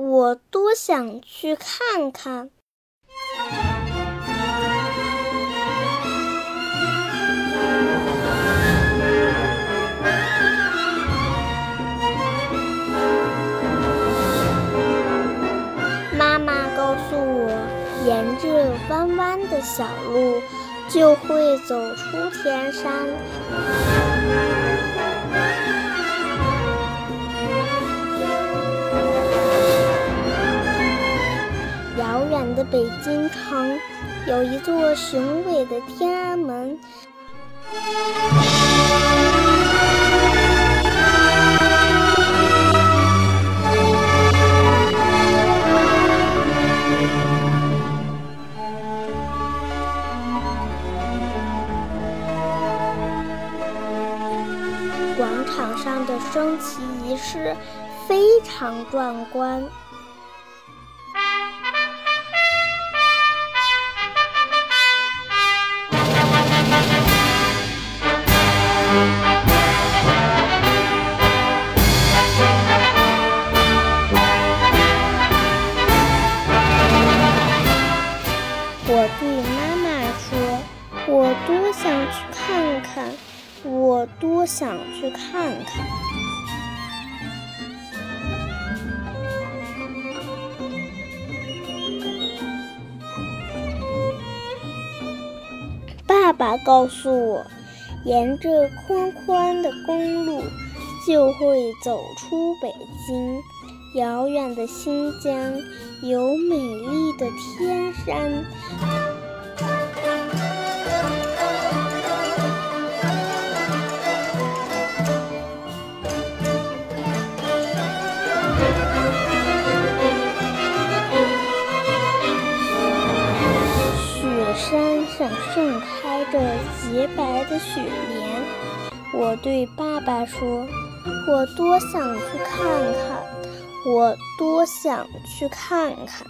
我多想去看看。妈妈告诉我，沿着弯弯的小路，就会走出天山。北京城，有一座雄伟的天安门。广场上的升旗仪式非常壮观。多想去看看，我多想去看看。”爸爸告诉我，沿着宽宽的公路，就会走出北京。遥远的新疆有美丽的天山。上盛开着洁白的雪莲。我对爸爸说：“我多想去看看。”我多想去看看。